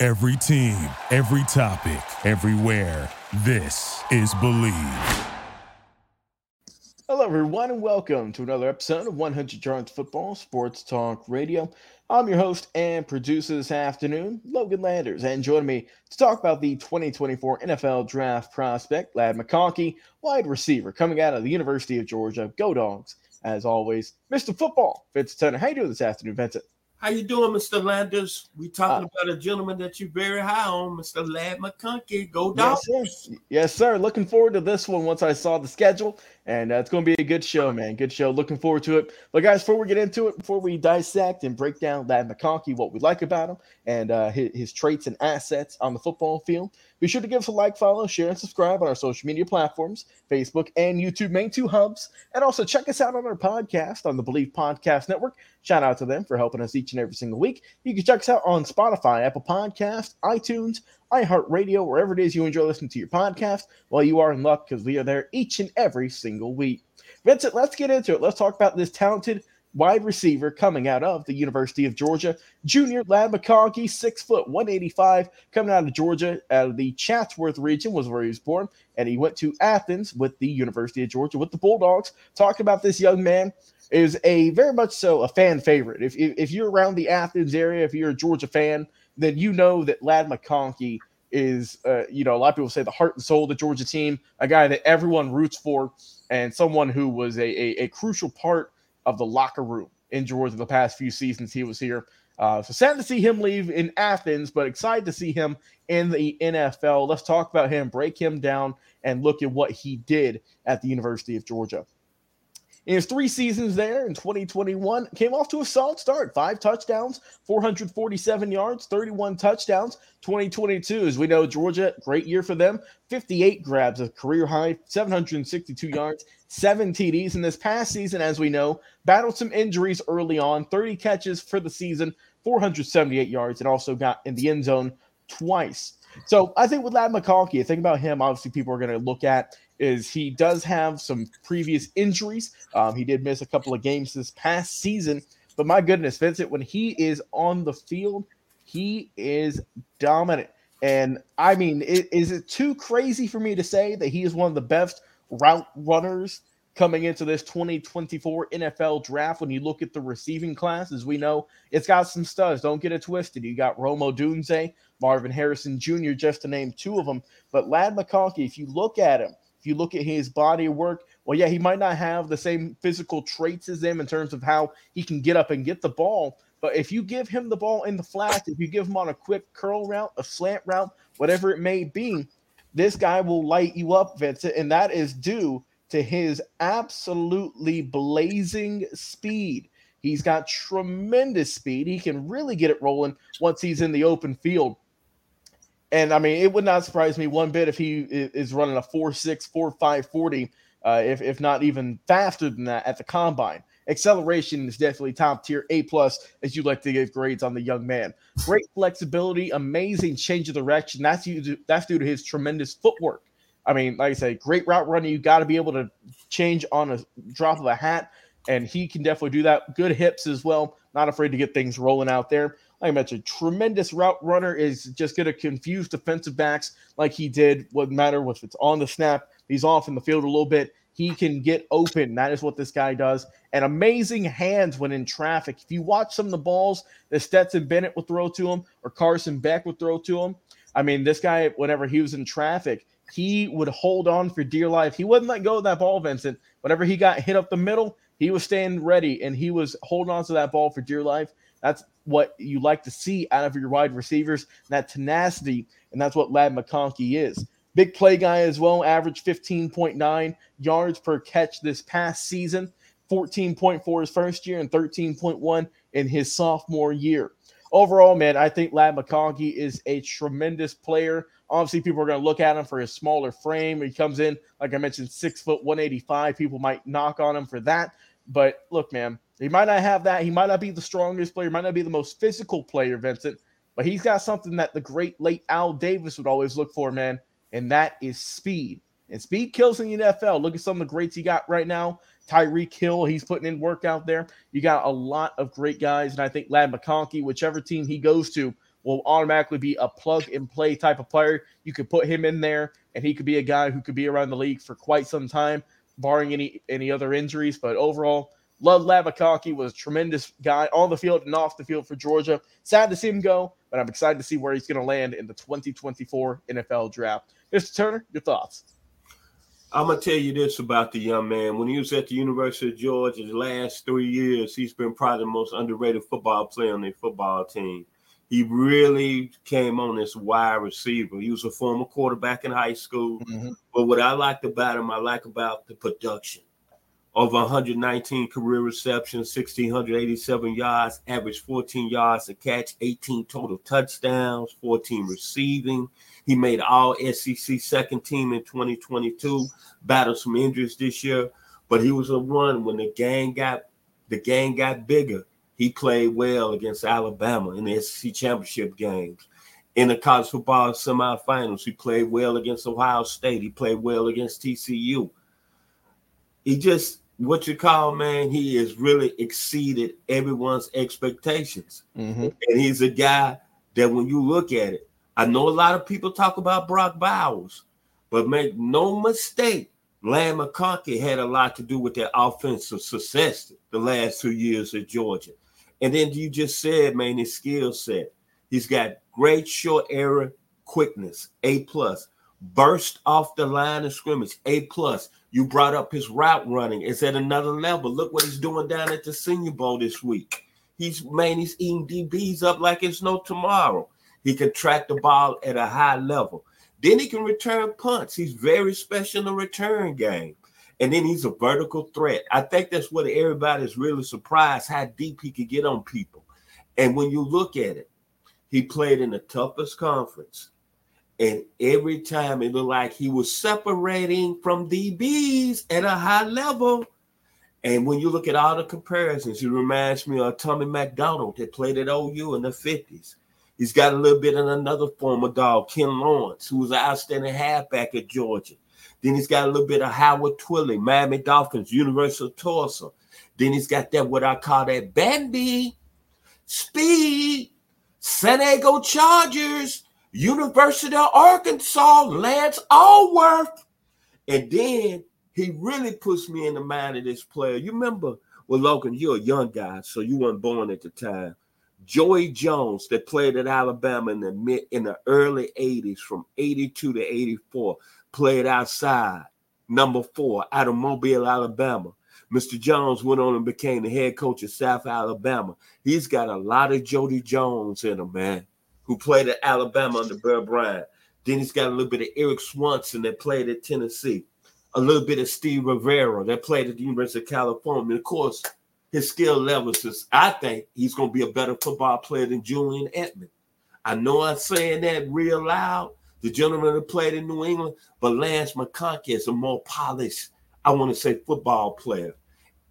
Every team, every topic, everywhere. This is Bleav. Hello, everyone, and welcome to another episode of 100 Yards Football Sports Talk Radio. I'm your host and producer this afternoon, Logan Landers, and joining me to talk about the 2024 NFL Draft prospect, Ladd McConkey, wide receiver coming out of the University of Georgia. Go Dogs, as always. Mr. Football, Vincent Turner. How you doing this afternoon, Vincent? How you doing, Mr. Landers? We talking uh, about a gentleman that you're very high on, Mr. Ladd McConkey. Go Dogs! Yes yes, sir. Looking forward to this one once I saw the schedule, and uh, it's going to be a good show, man. Good show. Looking forward to it. But guys, before we get into it, before we dissect and break down Ladd McConkey, what we like about him, and uh, his, his traits and assets on the football field, be sure to give us a like, follow, share, and subscribe on our social media platforms, Facebook and YouTube, main two hubs. And also check us out on our podcast on the Bleav Podcast Network. Shout out to them for helping us each and every single week. You can check us out on Spotify, Apple Podcast, iTunes, iHeartRadio, wherever it is you enjoy listening to your podcast. Well, you are in luck because we are there each and every single week. Vincent, let's get into it. Let's talk about this talented wide receiver coming out of the University of Georgia. Junior Ladd McConkey, six foot, 185, coming out of Georgia, out of the Chatsworth region, was where he was born. And he went to Athens with the University of Georgia with the Bulldogs. Talking about this young man is a very much so a fan favorite. If, if, if you're around the Athens area, if you're a Georgia fan, then you know that Ladd McConkey is, uh, you know, a lot of people say the heart and soul of the Georgia team, a guy that everyone roots for, and someone who was a, a, a crucial part of the locker room in Georgia the past few seasons he was here. Uh, so sad to see him leave in Athens, but excited to see him in the NFL. Let's talk about him, break him down, and look at what he did at the University of Georgia. In his three seasons there in 2021, came off to a solid start. Five touchdowns, 447 yards, 31 touchdowns. 2022, as we know, Georgia, great year for them. 58 grabs, a career high, 762 yards, seven TDs. In this past season, as we know, battled some injuries early on, 30 catches for the season, 478 yards, and also got in the end zone twice. So I think with Ladd McConkey, I think about him, obviously people are going to look at is he does have some previous injuries. Um, he did miss a couple of games this past season, but my goodness, Vincent, when he is on the field, he is dominant. And I mean, is it too crazy for me to say that he is one of the best route runners coming into this 2024 NFL draft. When you look at the receiving class, as we know, it's got some studs. Don't get it twisted. You got Rome Odunze, Marvin Harrison Jr., just to name two of them. But Ladd McConkey, if you look at him, if you look at his body of work, well, yeah, he might not have the same physical traits as them in terms of how he can get up and get the ball. But if you give him the ball in the flat, if you give him on a quick curl route, a slant route, whatever it may be, this guy will light you up, Vincent. And that is due to his absolutely blazing speed. He's got tremendous speed. He can really get it rolling once he's in the open field. And I mean, it would not surprise me one bit if he is running a 4.6, 4.5 40, uh, if, if not even faster than that at the combine. Acceleration is definitely top tier, A plus, as you like to give grades on the young man. Great flexibility, amazing change of direction. That's due to, that's due to his tremendous footwork. I mean, like I said, great route running. You got to be able to change on a drop of a hat, and he can definitely do that. Good hips as well. Not afraid to get things rolling out there. Like I mentioned, tremendous route runner is just going to confuse defensive backs like he did. What matter if it's on the snap, he's off in the field a little bit. He can get open. That is what this guy does. And amazing hands when in traffic. If you watch some of the balls that Stetson Bennett would throw to him or Carson Beck would throw to him, I mean, this guy, whenever he was in traffic, he would hold on for dear life. He wouldn't let go of that ball, Vincent. Whenever he got hit up the middle, he was staying ready and he was holding on to that ball for dear life. That's what you like to see out of your wide receivers, that tenacity, and that's what Ladd McConkey is. Big play guy as well, averaged 15.9 yards per catch this past season, 14.4 his first year, and 13.1 in his sophomore year. overall, man, I think Ladd McConkey is a tremendous player. Obviously, people are going to look at him for his smaller frame. He comes in, like I mentioned, six foot 185. People might knock on him for that. But look, man, he might not have that. He might not be the strongest player, might not be the most physical player, Vincent, but he's got something that the great late Al Davis would always look for, man, and that is speed. And speed kills in the NFL. Look at some of the greats he got right now. Tyreek Hill, he's putting in work out there. You got a lot of great guys, and I think Ladd McConkey, whichever team he goes to, will automatically be a plug and play type of player. You could put him in there, and he could be a guy who could be around the league for quite some time, barring any any other injuries. But overall, love McConkey was a tremendous guy on the field and off the field for Georgia. Sad to see him go, but I'm excited to see where he's going to land in the 2024 NFL draft. Mr. Turner, your thoughts? I'm gonna tell you this about the young man. When he was at the University of Georgia, the last three years, he's been probably the most underrated football player on their football team. He really came on as wide receiver. He was a former quarterback in high school. Mm-hmm. But what I liked about him, I like about the production. Over 119 career receptions, 1,687 yards, average 14 yards a catch, 18 total touchdowns, 14 receiving. He made all SEC second team in 2022, battled some injuries this year, but he was a one when the gang got the gang got bigger. He played well against Alabama in the SEC championship games. In the college football semifinals, he played well against Ohio State. He played well against TCU. He just what you call man, he has really exceeded everyone's expectations. Mm-hmm. And he's a guy that when you look at it, I know a lot of people talk about Brock Bowers, but make no mistake, Ladd McConkey had a lot to do with their offensive success the last two years at Georgia. And then you just said, man, his skill set. He's got great short area quickness, A plus. Burst off the line of scrimmage, A plus. You brought up his route running. It's at another level. Look what he's doing down at the Senior Bowl this week. He's man, he's eating DBs up like it's no tomorrow. He can track the ball at a high level. Then he can return punts. He's very special in the return game. And then he's a vertical threat. I think that's what everybody's really surprised how deep he could get on people. And when you look at it, he played in the toughest conference. And every time it looked like he was separating from DBs at a high level. And when you look at all the comparisons, he reminds me of Tommy McDonald that played at OU in the 50s. He's got a little bit of another former dog, Ken Lawrence, who was an outstanding halfback at Georgia. Then he's got a little bit of Howard Twilley, Miami Dolphins, Universal Tulsa. Then he's got that what I call that Bambi speed, San Diego Chargers, University of Arkansas, Lance Alworth. And then he really puts me in the mind of this player. You remember, well, Logan, you're a young guy, so you weren't born at the time. Joey Jones that played at Alabama in the mid in the early 80s from 82 to 84 played outside number 4 out of Mobile, Alabama. Mr. Jones went on and became the head coach of South Alabama. He's got a lot of Jody Jones in him, man, who played at Alabama under Bear Bryant. Then he's got a little bit of Eric Swanson that played at Tennessee, a little bit of Steve Rivera that played at the University of California. And of course, his skill levels is, I think he's going to be a better football player than Julian Edelman. I know I'm saying that real loud, the gentleman that played in New England, but Lance McConkey is a more polished, I want to say, football player.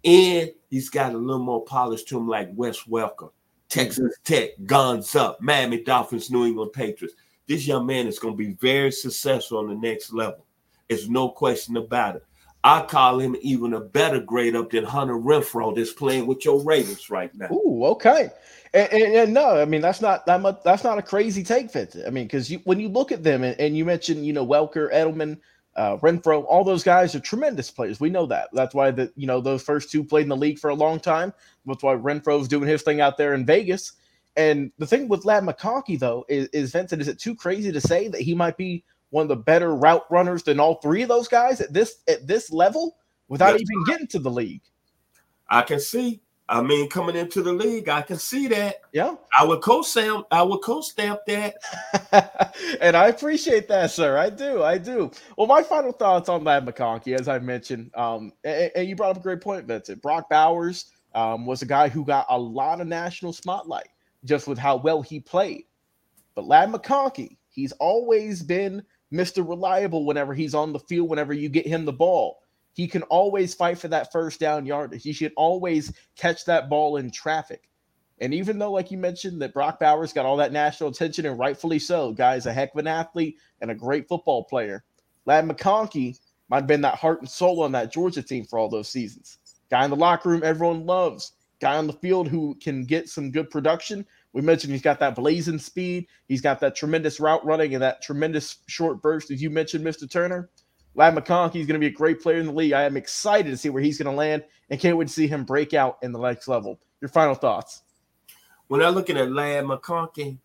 And he's got a little more polish to him, like Wes Welker, Texas Tech, Guns Up, Miami Dolphins, New England Patriots. This young man is going to be very successful on the next level. There's no question about it. I call him even a better grade up than Hunter Renfrow that's playing with your Raiders right now. Ooh, okay. And, and, and, no, I mean that's not that much. That's not a crazy take, Fitz. I mean, because when you look at them and, and you mentioned, you know, Welker, Edelman, uh, Renfrow, all those guys are tremendous players. We know that. That's why that you know those first two played in the league for a long time. That's why Renfrow's doing his thing out there in Vegas. And the thing with Ladd McConkey though is, is Vincent, is it too crazy to say that he might be one of the better route runners than all three of those guys at this at this level without That's even right. getting to the league. I can see. I mean, coming into the league, I can see that. Yeah, I would co-stamp. I would co-stamp that, and I appreciate that, sir. I do. I do. Well, my final thoughts on Ladd McConkey, as I mentioned, um, and, and, you brought up a great point, Vincent. Brock Bowers um, was a guy who got a lot of national spotlight. just with how well he played. But Ladd McConkey, he's always been Mr. Reliable whenever he's on the field, whenever you get him the ball. He can always fight for that first down yard. He should always catch that ball in traffic. And even though, like you mentioned, that Brock Bowers got all that national attention, and rightfully so, guy's a heck of an athlete and a great football player. Ladd McConkey might have been that heart and soul on that Georgia team for all those seasons. Guy in the locker room, everyone loves. Guy on the field who can get some good production. We mentioned he's got that blazing speed. He's got that tremendous route running and that tremendous short burst, as you mentioned, Mr. Turner. Ladd McConkey is going to be a great player in the league. I am excited to see where he's going to land and can't wait to see him break out in the next level. Your final thoughts? When I'm looking at Ladd McConkey,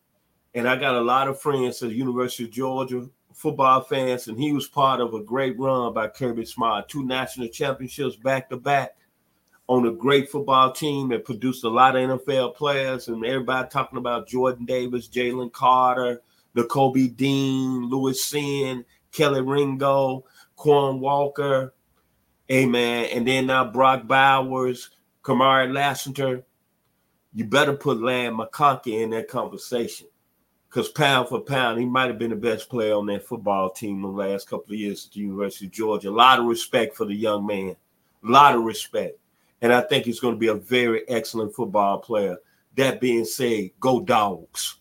and I got a lot of friends at University of Georgia football fans, and he was part of a great run by Kirby Smart, two national championships back to back on a great football team that produced a lot of NFL players, and everybody talking about Jordan Davis, Jalen Carter, Nakobe Dean, Lewis Cine, Kelee Ringo, Quay Walker, amen, and then now Brock Bowers, Kamari Lassiter. You better put Ladd McConkey in that conversation because pound for pound, he might have been the best player on that football team the last couple of years at the University of Georgia. A lot of respect for the young man, a lot of respect. And I think he's going to be a very excellent football player. That being said, go dogs.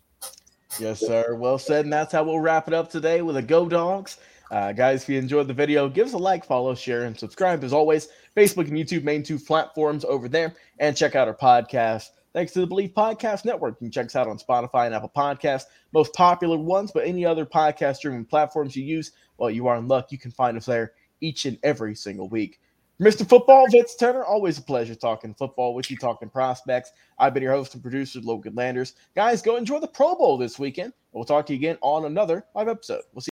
Yes, sir. Well said. And that's how we'll wrap it up today with a go dogs. Uh, guys, if you enjoyed the video, give us a like, follow, share, and subscribe. As always, Facebook and YouTube, main two platforms over there, and check out our podcast Thanks to the Bleav Podcast Network. You can check us out on Spotify and Apple Podcasts, most popular ones, but any other podcast streaming platforms you use, well, you are in luck. You can find us there each and every single week. Mr. Football, Vince Turner, always a pleasure talking football with you, talking prospects. I've been your host and producer, Logan Landers. Guys, go enjoy the Pro Bowl this weekend. We'll talk to you again on another live episode. We'll see.